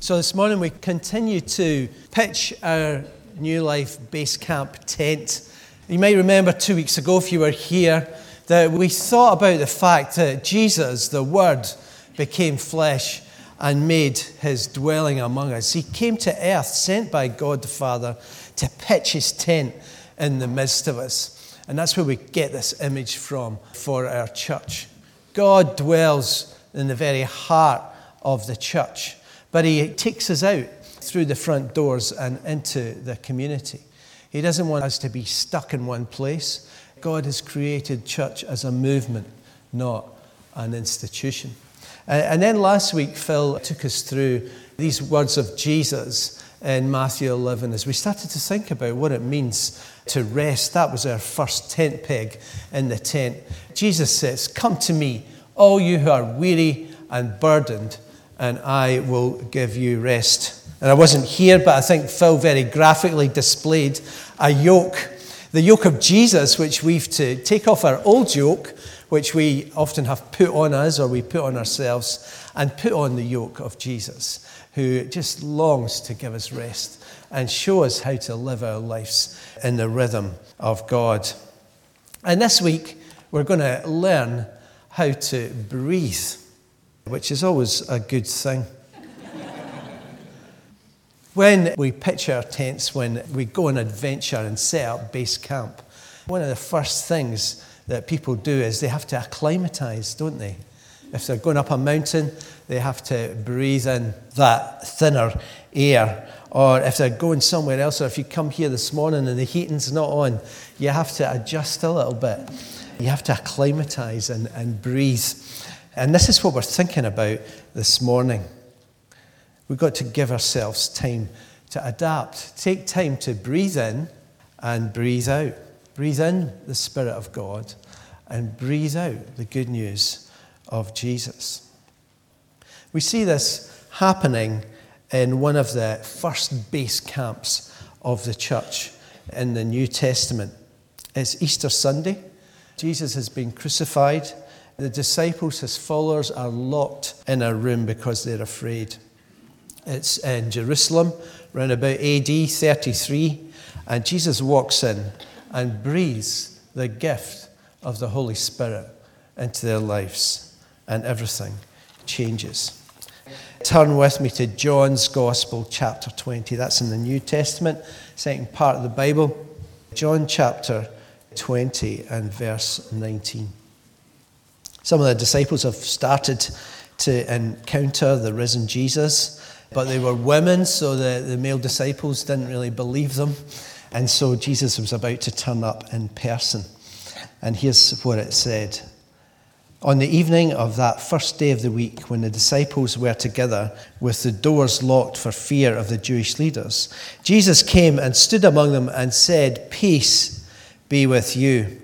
So this morning we continue to pitch our New Life Base Camp tent. You might remember two weeks ago, if you were here, that we thought about the fact that Jesus, the Word, became flesh and made his dwelling among us. He came to earth, sent by God the Father, to pitch his tent in the midst of us. And that's where we get this image from for our church. God dwells in the very heart of the church, but he takes us out through the front doors and into the community. He doesn't want us to be stuck in one place. God has created church as a movement, not an institution. And then last week, Phil took us through these words of Jesus in Matthew 11 as we started to think about what it means to rest. That was our first tent peg in the tent. Jesus says, Come to me, all you who are weary and burdened, and I will give you rest. And I wasn't here, but I think Phil very graphically displayed a yoke, the yoke of Jesus, which we've to take off our old yoke, which we often have put on us or we put on ourselves, and put on the yoke of Jesus, who just longs to give us rest and show us how to live our lives in the rhythm of God. And this week, we're going to learn how to breathe, which is always a good thing. when we pitch our tents, when we go on adventure and set up base camp, one of the first things that people do is they have to acclimatize, don't they? If they're going up a mountain, they have to breathe in that thinner air. Or if they're going somewhere else, or if you come here this morning and the heating's not on, you have to adjust a little bit. You have to acclimatize and, and breathe. And this is what we're thinking about this morning. We've got to give ourselves time to adapt. Take time to breathe in and breathe out. Breathe in the Spirit of God and breathe out the good news of Jesus. We see this happening in one of the first base camps of the church in the New Testament. It's Easter Sunday. Jesus has been crucified. The disciples, his followers, are locked in a room because they're afraid. It's in Jerusalem, around about AD 33, and Jesus walks in and breathes the gift of the Holy Spirit into their lives, and everything changes. Turn with me to John's Gospel, chapter 20. That's in the New Testament, second part of the Bible. John chapter 20 and verse 19. Some of the disciples have started to encounter the risen Jesus, but they were women, so the, the male disciples didn't really believe them. And so Jesus was about to turn up in person. And here's what it said On the evening of that first day of the week, when the disciples were together with the doors locked for fear of the Jewish leaders, Jesus came and stood among them and said, Peace be with you.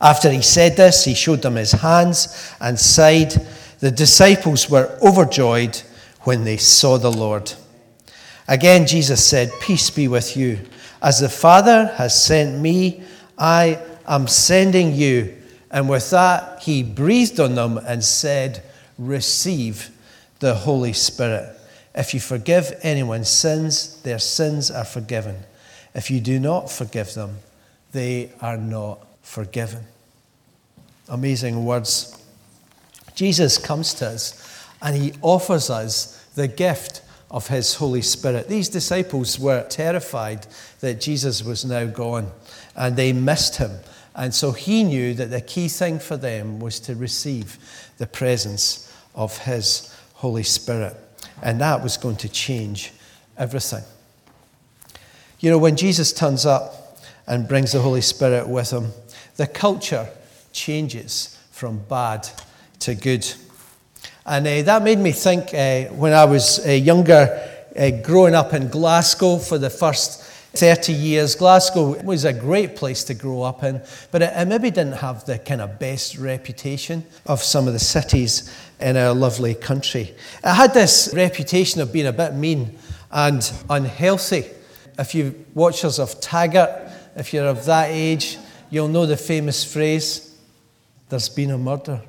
After he said this, he showed them his hands and side. The disciples were overjoyed when they saw the Lord. Again, Jesus said, Peace be with you. As the Father has sent me, I am sending you. And with that, he breathed on them and said, Receive the Holy Spirit. If you forgive anyone's sins, their sins are forgiven. If you do not forgive them, they are not forgiven. Amazing words. Jesus comes to us and he offers us the gift of his Holy Spirit. These disciples were terrified that Jesus was now gone and they missed him. And so he knew that the key thing for them was to receive the presence of his Holy Spirit. And that was going to change everything. You know, when Jesus turns up, and brings the Holy Spirit with him, the culture changes from bad to good. And uh, that made me think uh, when I was uh, younger, uh, growing up in Glasgow for the first 30 years. Glasgow was a great place to grow up in, but it, it maybe didn't have the kind of best reputation of some of the cities in our lovely country. It had this reputation of being a bit mean and unhealthy. If you watchers of Taggart, if you're of that age, you'll know the famous phrase, there's been a murder.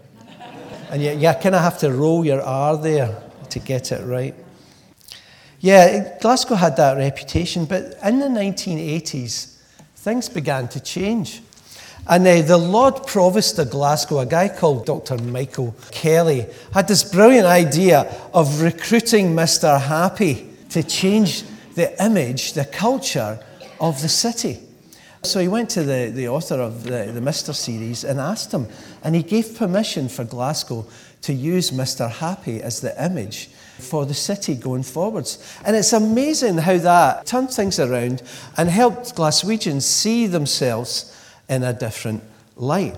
And you, you kind of have to roll your R there to get it right. Yeah, Glasgow had that reputation, but in the 1980s, things began to change. And uh, the Lord Provost of Glasgow, a guy called Dr. Michael Kelly, had this brilliant idea of recruiting Mr. Happy to change the image, the culture of the city. So he went to the, the author of the, the Mr. series and asked him, and he gave permission for Glasgow to use Mr. Happy as the image for the city going forwards. And it's amazing how that turned things around and helped Glaswegians see themselves in a different light.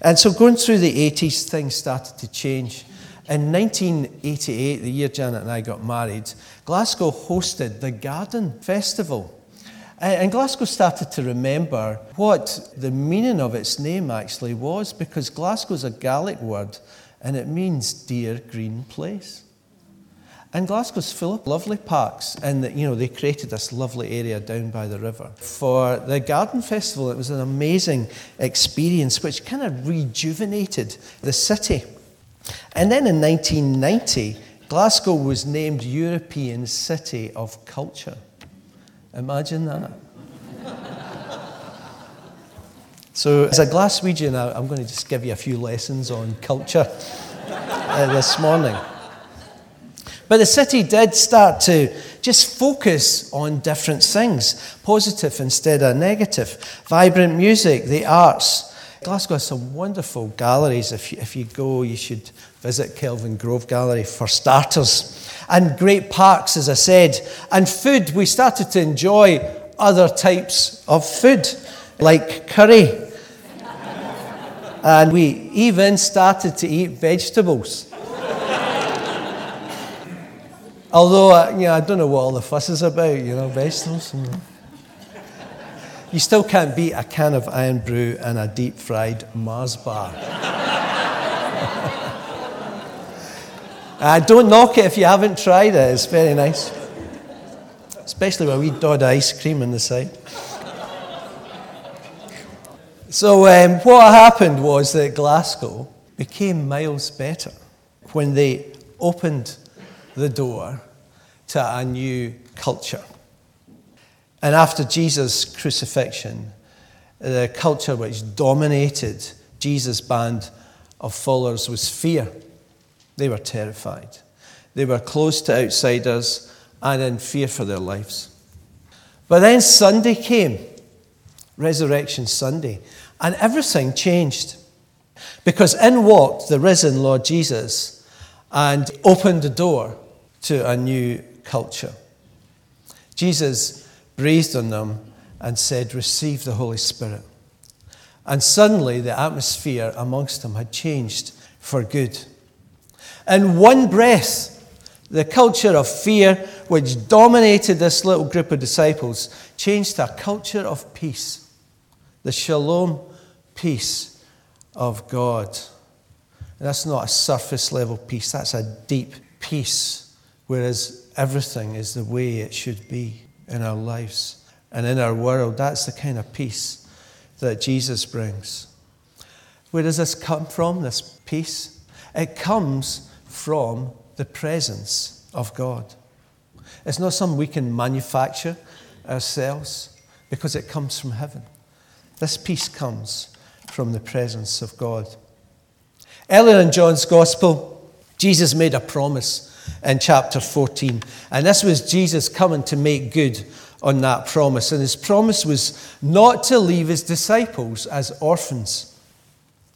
And so going through the 80s, things started to change. In 1988, the year Janet and I got married, Glasgow hosted the Garden Festival. And Glasgow started to remember what the meaning of its name actually was, because Glasgow is a Gaelic word and it means dear green place. And Glasgow's full of lovely parks, and you know they created this lovely area down by the river for the garden festival. It was an amazing experience, which kind of rejuvenated the city. And then in 1990, Glasgow was named European City of Culture. Imagine that. so, as a Glaswegian, I'm going to just give you a few lessons on culture uh, this morning. But the city did start to just focus on different things, positive instead of negative. Vibrant music, the arts. Glasgow has some wonderful galleries. If you, if you go, you should visit Kelvingrove Gallery for starters. And great parks, as I said. And food, we started to enjoy other types of food, like curry. and we even started to eat vegetables. Although, uh, you know, I don't know what all the fuss is about, you know, vegetables. And... You still can't beat a can of Irn-Bru and a deep fried Mars bar. uh, don't knock it if you haven't tried it, it's very nice. Especially with a wee Dodd ice cream on the side. So, um, what happened was that Glasgow became miles better when they opened the door to a new culture. And after Jesus' crucifixion, the culture which dominated Jesus' band of followers was fear. They were terrified. They were close to outsiders and in fear for their lives. But then Sunday came, Resurrection Sunday, and everything changed. Because in walked the risen Lord Jesus and opened the door to a new culture. Jesus breathed on them and said, Receive the Holy Spirit. And suddenly the atmosphere amongst them had changed for good. In one breath, the culture of fear, which dominated this little group of disciples, changed to a culture of peace. The shalom peace of God. And that's not a surface level peace, that's a deep peace whereas everything is the way it should be in our lives and in our world. That's the kind of peace that Jesus brings. Where does this come from, this peace? It comes from the presence of God. It's not something we can manufacture ourselves because it comes from heaven. This peace comes from the presence of God. Earlier in John's Gospel, Jesus made a promise in chapter 14. And this was Jesus coming to make good on that promise. And his promise was not to leave his disciples as orphans.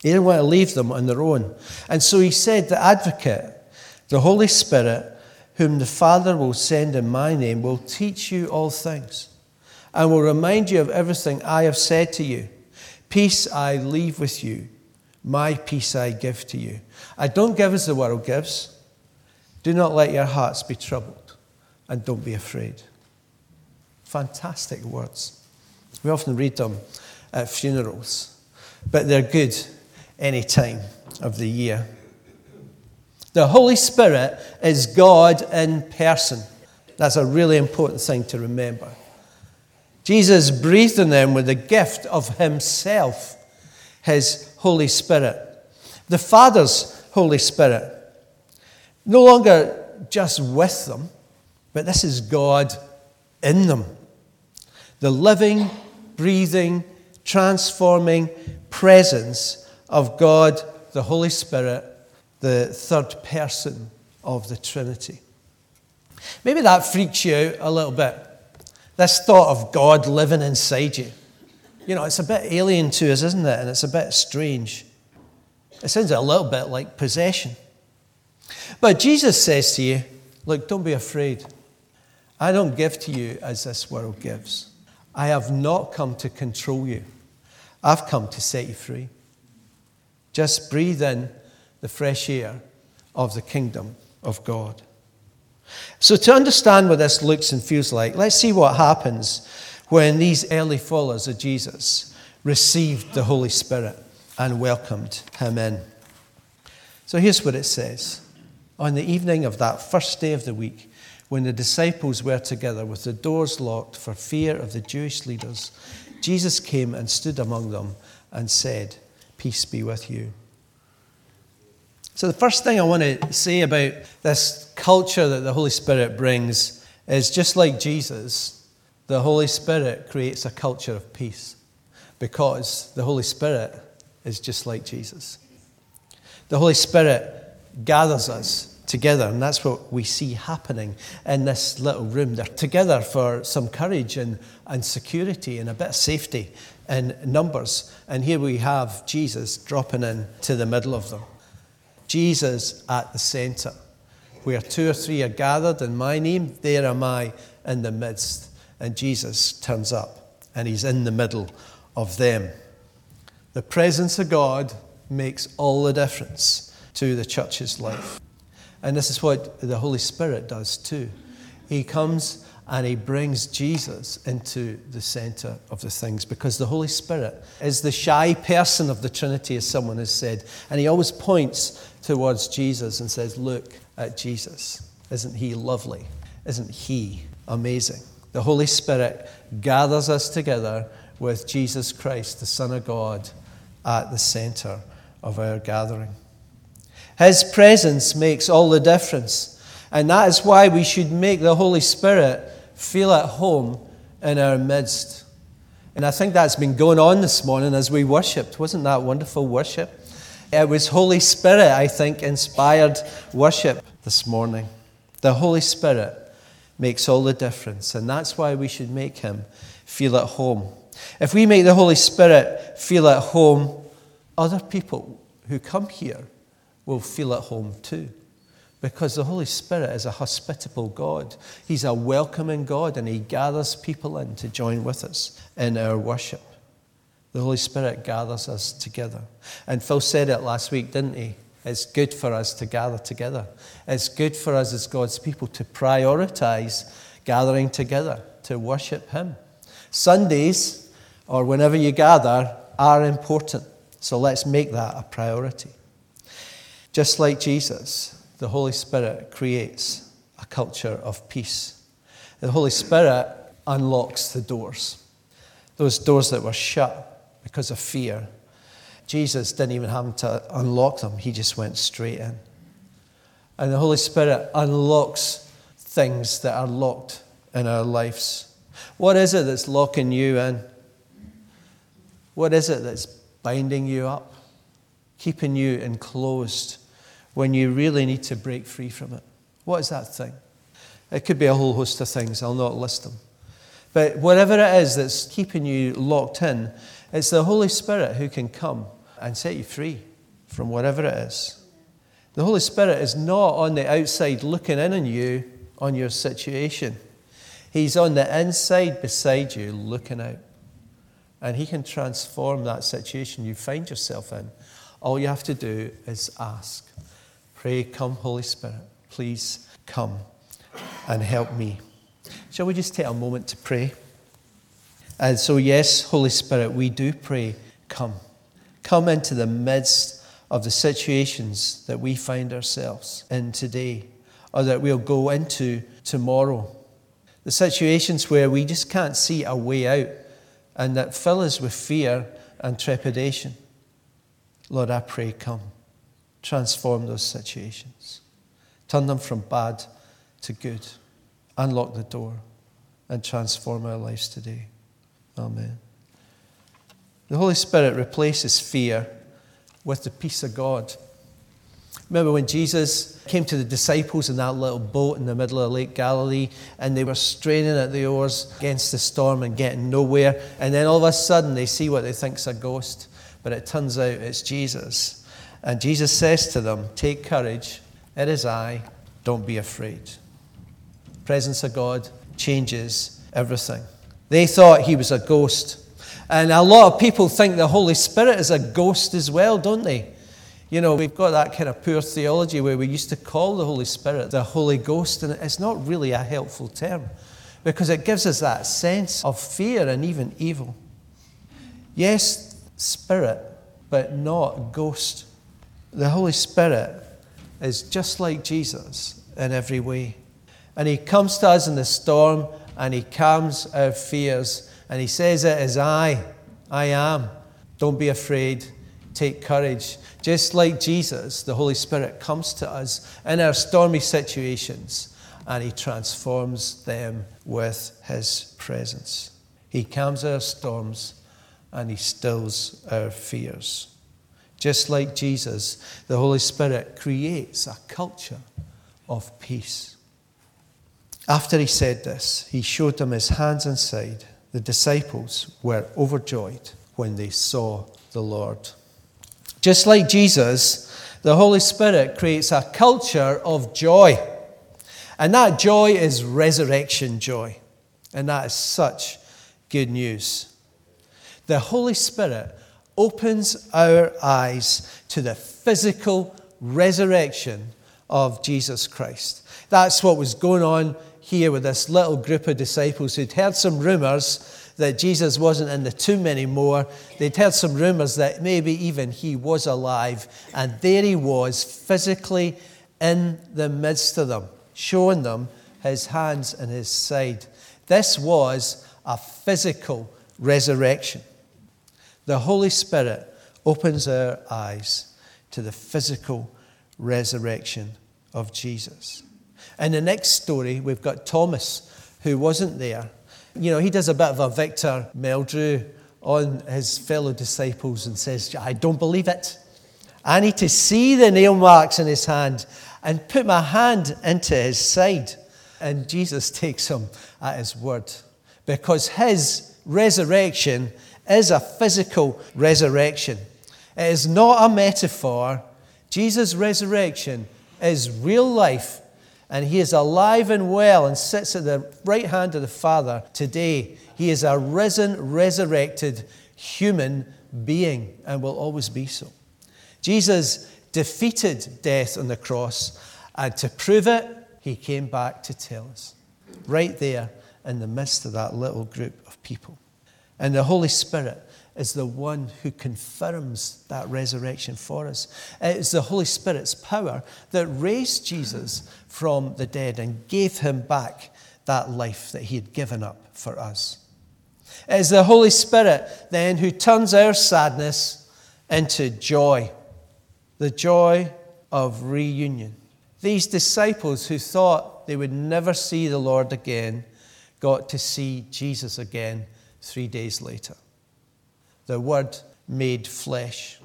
He didn't want to leave them on their own. And so he said, The advocate, the Holy Spirit, whom the Father will send in my name, will teach you all things and will remind you of everything I have said to you. Peace I leave with you, my peace I give to you. I don't give as the world gives. Do not let your hearts be troubled, and don't be afraid. Fantastic words. We often read them at funerals, but they're good any time of the year. The Holy Spirit is God in person. That's a really important thing to remember. Jesus breathed on them with the gift of Himself, His Holy Spirit. The Father's Holy Spirit no longer just with them, But this is God in them. The living, breathing, transforming presence of God, the Holy Spirit, the third person of the Trinity. Maybe that freaks you out a little bit. This thought of God living inside you. You know, it's a bit alien to us, isn't it? And it's a bit strange. It sounds a little bit like possession. But Jesus says to you, Look, don't be afraid. I don't give to you as this world gives. I have not come to control you, I've come to set you free. Just breathe in the fresh air of the kingdom of God. So, to understand what this looks and feels like, let's see what happens when these early followers of Jesus received the Holy Spirit and welcomed him in. So, here's what it says On the evening of that first day of the week, when the disciples were together with the doors locked for fear of the Jewish leaders, Jesus came and stood among them and said, Peace be with you. So, the first thing I want to say about this culture that the Holy Spirit brings is just like Jesus, the Holy Spirit creates a culture of peace because the Holy Spirit is just like Jesus. The Holy Spirit gathers us together, and that's what we see happening in this little room. They're together for some courage and, and security and a bit of safety in numbers. And here we have Jesus dropping in to the middle of them. Jesus at the center. Where two or three are gathered in my name, there am I in the midst. And Jesus turns up and he's in the middle of them. The presence of God makes all the difference to the church's life. And this is what the Holy Spirit does too. He comes and he brings Jesus into the center of the things because the Holy Spirit is the shy person of the Trinity, as someone has said. And he always points towards Jesus and says, Look at Jesus. Isn't he lovely? Isn't he amazing? The Holy Spirit gathers us together with Jesus Christ, the Son of God, at the center of our gathering. His presence makes all the difference. And that is why we should make the Holy Spirit feel at home in our midst. And I think that's been going on this morning as we worshipped. Wasn't that wonderful worship? It was Holy Spirit, I think, inspired worship this morning. The Holy Spirit makes all the difference, and that's why we should make him feel at home. If we make the Holy Spirit feel at home, other people who come here will feel at home too because the Holy Spirit is a hospitable God. He's a welcoming God and He gathers people in to join with us in our worship. The Holy Spirit gathers us together. And Phil said it last week, didn't he? It's good for us to gather together. It's good for us as God's people to prioritize gathering together to worship Him. Sundays, or whenever you gather, are important. So let's make that a priority. Just like Jesus, the Holy Spirit creates a culture of peace. The Holy Spirit unlocks the doors, those doors that were shut because of fear. Jesus didn't even have to unlock them, he just went straight in. And the Holy Spirit unlocks things that are locked in our lives. What is it that's locking you in? What is it that's binding you up, keeping you enclosed? When you really need to break free from it? What is that thing? It could be a whole host of things. I'll not list them. But whatever it is that's keeping you locked in, it's the Holy Spirit who can come and set you free from whatever it is. The Holy Spirit is not on the outside looking in on you, on your situation. He's on the inside beside you, looking out. And He can transform that situation you find yourself in. All you have to do is ask. Pray, Come, Holy Spirit, please come and help me. Shall we just take a moment to pray? And so, yes, Holy Spirit, we do pray, come. Come into the midst of the situations that we find ourselves in today or that we'll go into tomorrow. The situations where we just can't see a way out and that fill us with fear and trepidation. Lord, I pray, come transform those situations. Turn them from bad to good. unlock the door and transform our lives today. Amen. The Holy Spirit replaces fear with the peace of God. Remember when Jesus came to the disciples in that little boat in the middle of Lake Galilee and they were straining at the oars against the storm and getting nowhere. And then all of a sudden they see what they think's a ghost, but it turns out it's Jesus. And Jesus says to them, Take courage, it is I, don't be afraid. The presence of God changes everything. They thought he was a ghost. And a lot of people think the Holy Spirit is a ghost as well, don't they? You know, we've got that kind of poor theology where we used to call the Holy Spirit the Holy Ghost, and it's not really a helpful term because it gives us that sense of fear and even evil. Yes, spirit, but not ghost. The Holy Spirit is just like Jesus in every way. And He comes to us in the storm and He calms our fears and He says, It is I, I am. Don't be afraid, take courage. Just like Jesus, the Holy Spirit comes to us in our stormy situations and He transforms them with His presence. He calms our storms and He stills our fears. Just like Jesus, the Holy Spirit creates a culture of peace. After he said this, he showed them his hands and side. The disciples were overjoyed when they saw the Lord. Just like Jesus, the Holy Spirit creates a culture of joy. And that joy is resurrection joy. And that is such good news. The Holy Spirit opens our eyes to the physical resurrection of Jesus Christ. That's what was going on here with this little group of disciples who'd heard some rumors that Jesus wasn't in the tomb anymore. They'd heard some rumors that maybe even he was alive. And there he was, physically in the midst of them, showing them his hands and his side. This was a physical resurrection. The Holy Spirit opens our eyes to the physical resurrection of Jesus. In the next story, we've got Thomas, who wasn't there you know, he does a bit of a Victor Meldrew on his fellow disciples and says, I don't believe it. I need to see the nail marks in his hand and put my hand into his side. And Jesus takes him at his word because his resurrection is a physical resurrection. It is not a metaphor. Jesus' resurrection is real life and he is alive and well and sits at the right hand of the Father today. He is a risen, resurrected human being and will always be so. Jesus defeated death on the cross, and to prove it, he came back to tell us, right there in the midst of that little group of people. And the Holy Spirit is the one who confirms that resurrection for us. It is the Holy Spirit's power that raised Jesus from the dead and gave him back that life that he had given up for us. It is the Holy Spirit then who turns our sadness into joy, the joy of reunion. These disciples who thought they would never see the Lord again got to see Jesus again three days later the Word made flesh.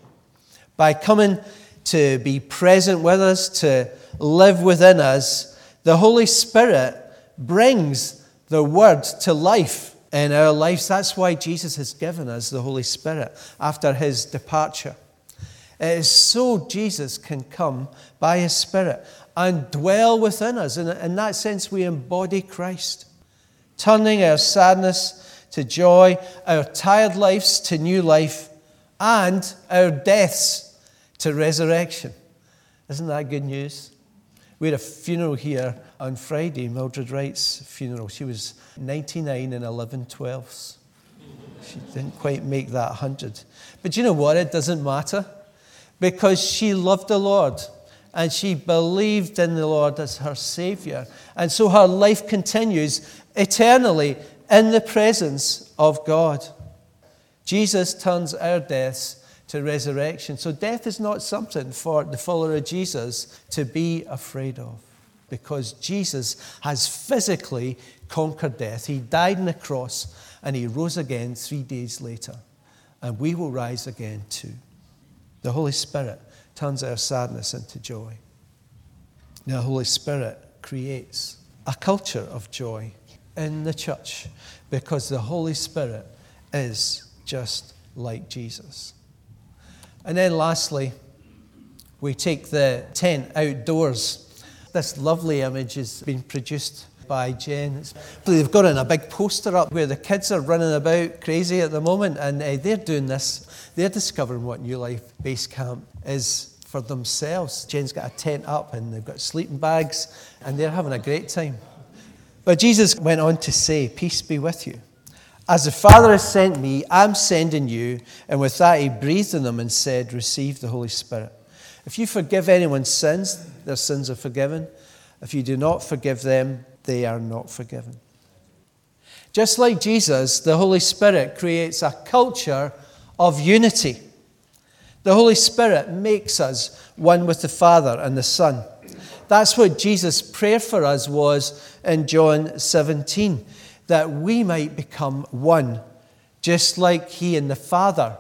By coming to be present with us, to live within us, the Holy Spirit brings the Word to life in our lives. That's why Jesus has given us the Holy Spirit after his departure. It is so Jesus can come by his Spirit and dwell within us. And in that sense, we embody Christ, turning our sadness to joy, our tired lives to new life, and our deaths to resurrection. Isn't that good news? We had a funeral here on Friday, Mildred Wright's funeral. She was 99 and 11 twelfths. She didn't quite make that 100. But you know what? It doesn't matter because she loved the Lord and she believed in the Lord as her Savior. And so her life continues eternally in the presence of God. Jesus turns our deaths to resurrection. So death is not something for the follower of Jesus to be afraid of. because Jesus has physically conquered death. He died on the cross and he rose again three days later. And we will rise again too. The Holy Spirit turns our sadness into joy. The Holy Spirit creates a culture of joy in the church because the Holy Spirit is just like Jesus. And then lastly, we take the tent outdoors. This lovely image has been produced by Jen. They've got in a big poster up where the kids are running about crazy at the moment, and uh, they're doing this. They're discovering what New Life Base Camp is for themselves. Jen's got a tent up, and they've got sleeping bags, and they're having a great time. But Jesus went on to say, Peace be with you. As the Father has sent me, I'm sending you. And with that, he breathed on them and said, Receive the Holy Spirit. If you forgive anyone's sins, their sins are forgiven. If you do not forgive them, they are not forgiven. Just like Jesus, the Holy Spirit creates a culture of unity. The Holy Spirit makes us one with the Father and the Son. That's what Jesus' prayer for us was in John 17, that we might become one, just like He and the Father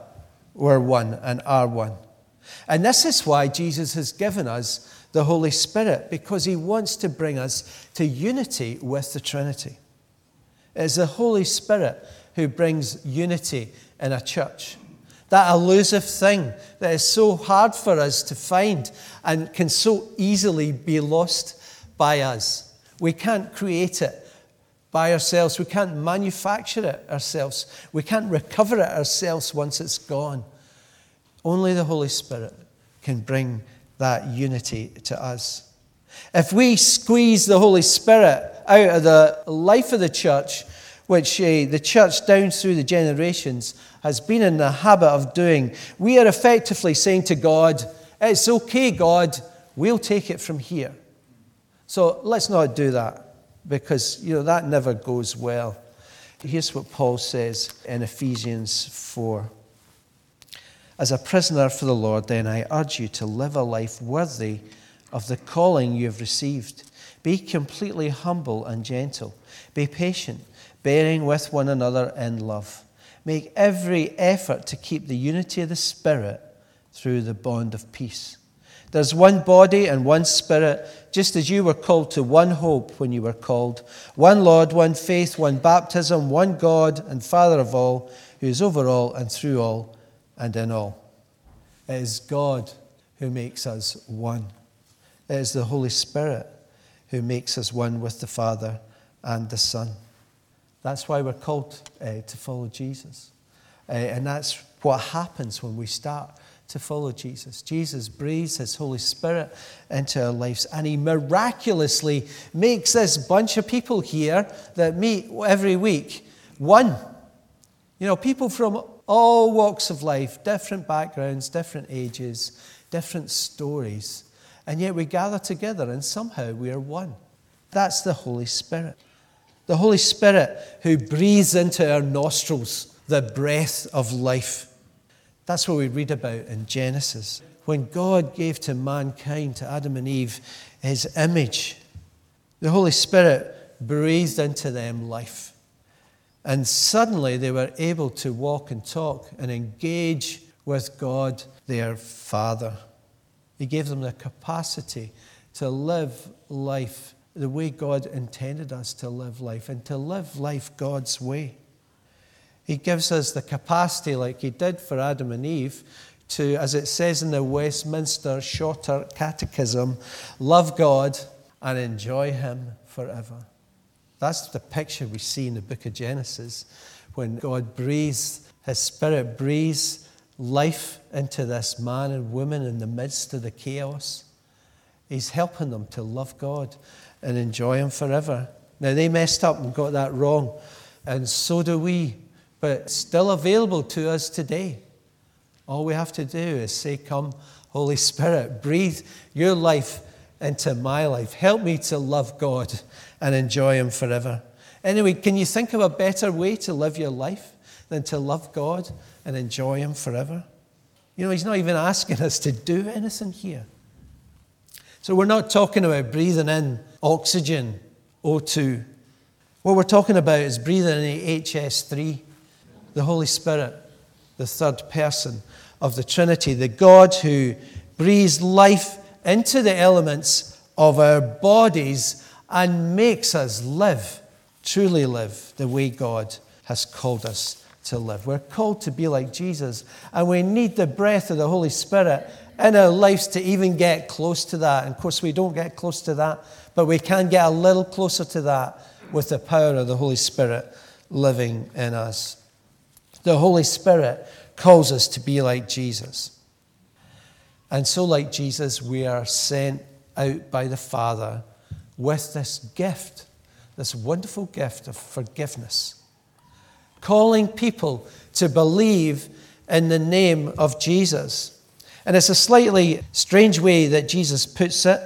were one and are one. And this is why Jesus has given us the Holy Spirit, because He wants to bring us to unity with the Trinity. It is the Holy Spirit who brings unity in a church. That elusive thing that is so hard for us to find and can so easily be lost by us. We can't create it by ourselves. We can't manufacture it ourselves. We can't recover it ourselves once it's gone. Only the Holy Spirit can bring that unity to us. If we squeeze the Holy Spirit out of the life of the church, which uh, the church down through the generations has been in the habit of doing, we are effectively saying to God, It's okay, God, we'll take it from here. So let's not do that because you know that never goes well. Here's what Paul says in Ephesians 4. As a prisoner for the Lord, then, I urge you to live a life worthy of the calling you have received. Be completely humble and gentle. Be patient, bearing with one another in love. Make every effort to keep the unity of the Spirit through the bond of peace. There's one body and one Spirit, just as you were called to one hope when you were called. One Lord, one faith, one baptism, one God and Father of all, who is over all and through all and in all. It is God who makes us one. It is the Holy Spirit who makes us one with the Father and the Son. That's why we're called uh, to follow Jesus. Uh, and that's what happens when we start to follow Jesus. Jesus breathes his Holy Spirit into our lives, and he miraculously makes this bunch of people here that meet every week one. You know, people from all walks of life, different backgrounds, different ages, different stories. And yet we gather together and somehow we are one. That's the Holy Spirit. The Holy Spirit who breathes into our nostrils the breath of life. That's what we read about in Genesis. When God gave to mankind, to Adam and Eve, his image, the Holy Spirit breathed into them life. And suddenly they were able to walk and talk and engage with God, their Father. He gave them the capacity to live life the way God intended us to live life and to live life God's way. He gives us the capacity, like He did for Adam and Eve, to, as it says in the Westminster Shorter Catechism, love God and enjoy Him forever. That's the picture we see in the book of Genesis when God breathes, His Spirit breathes life into this man and woman in the midst of the chaos. He's helping them to love God and enjoy Him forever. Now, they messed up and got that wrong, and so do we, but still available to us today. All we have to do is say, Come, Holy Spirit, breathe your life into my life. Help me to love God and enjoy Him forever. Anyway, can you think of a better way to live your life than to love God and enjoy Him forever? You know, He's not even asking us to do anything here. So we're not talking about breathing in oxygen, O2. What we're talking about is breathing in HS3, the Holy Spirit, the third person of the Trinity, the God who breathes life into the elements of our bodies and makes us live, truly live, the way God has called us to live. We're called to be like Jesus, and we need the breath of the Holy Spirit in our lives to even get close to that. And of course, we don't get close to that, but we can get a little closer to that with the power of the Holy Spirit living in us. The Holy Spirit calls us to be like Jesus. And so, like Jesus, we are sent out by the Father with this gift, this wonderful gift of forgiveness, calling people to believe in the name of Jesus. And it's a slightly strange way that Jesus puts it.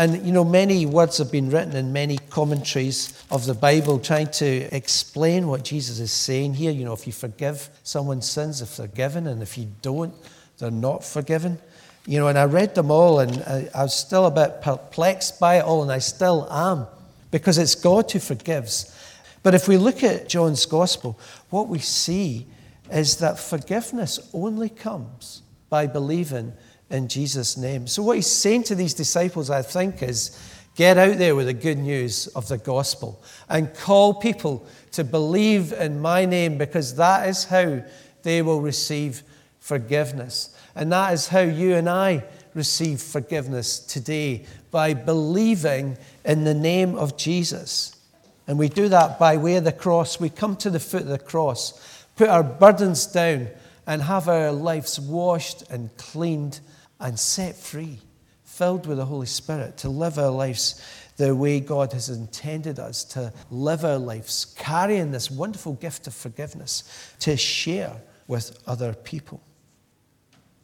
And, you know, many words have been written in many commentaries of the Bible trying to explain what Jesus is saying here. You know, if you forgive someone's sins, if they're given, and if you don't, they're not forgiven. You know, and I read them all, and I, I was still a bit perplexed by it all, and I still am, because it's God who forgives. But if we look at John's gospel, what we see is that forgiveness only comes by believing in Jesus' name. So, what he's saying to these disciples, I think, is get out there with the good news of the gospel and call people to believe in my name because that is how they will receive forgiveness. And that is how you and I receive forgiveness today by believing in the name of Jesus. And we do that by way of the cross. We come to the foot of the cross, put our burdens down, and have our lives washed and cleaned and set free, filled with the Holy Spirit to live our lives the way God has intended us to live our lives, carrying this wonderful gift of forgiveness to share with other people.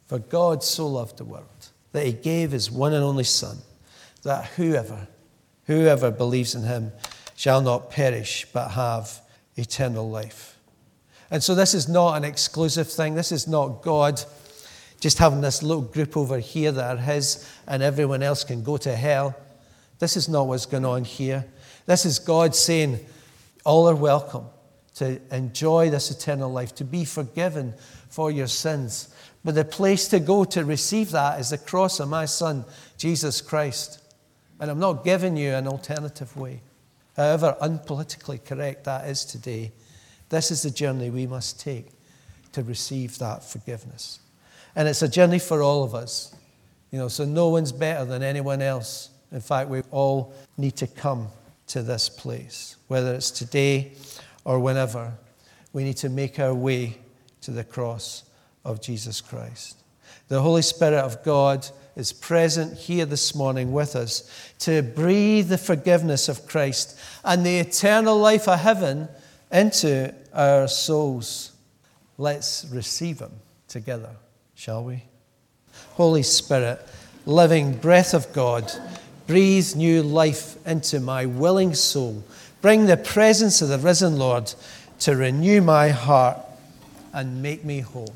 For God so loved the world that he gave his one and only Son, that whoever, whoever believes in him shall not perish but have eternal life. And so this is not an exclusive thing. This is not God just having this little group over here that are His and everyone else can go to hell. This is not what's going on here. This is God saying, All are welcome to enjoy this eternal life, to be forgiven for your sins. But the place to go to receive that is the cross of my Son, Jesus Christ. And I'm not giving you an alternative way, however unpolitically correct that is today. This is the journey we must take to receive that forgiveness. And it's a journey for all of us. You know, so no one's better than anyone else. In fact, we all need to come to this place, whether it's today or whenever. We need to make our way to the cross of Jesus Christ. The Holy Spirit of God is present here this morning with us to breathe the forgiveness of Christ and the eternal life of heaven into our souls. Let's receive Him together, shall we? Holy Spirit, living breath of God, breathe new life into my willing soul. Bring the presence of the risen Lord to renew my heart and make me whole.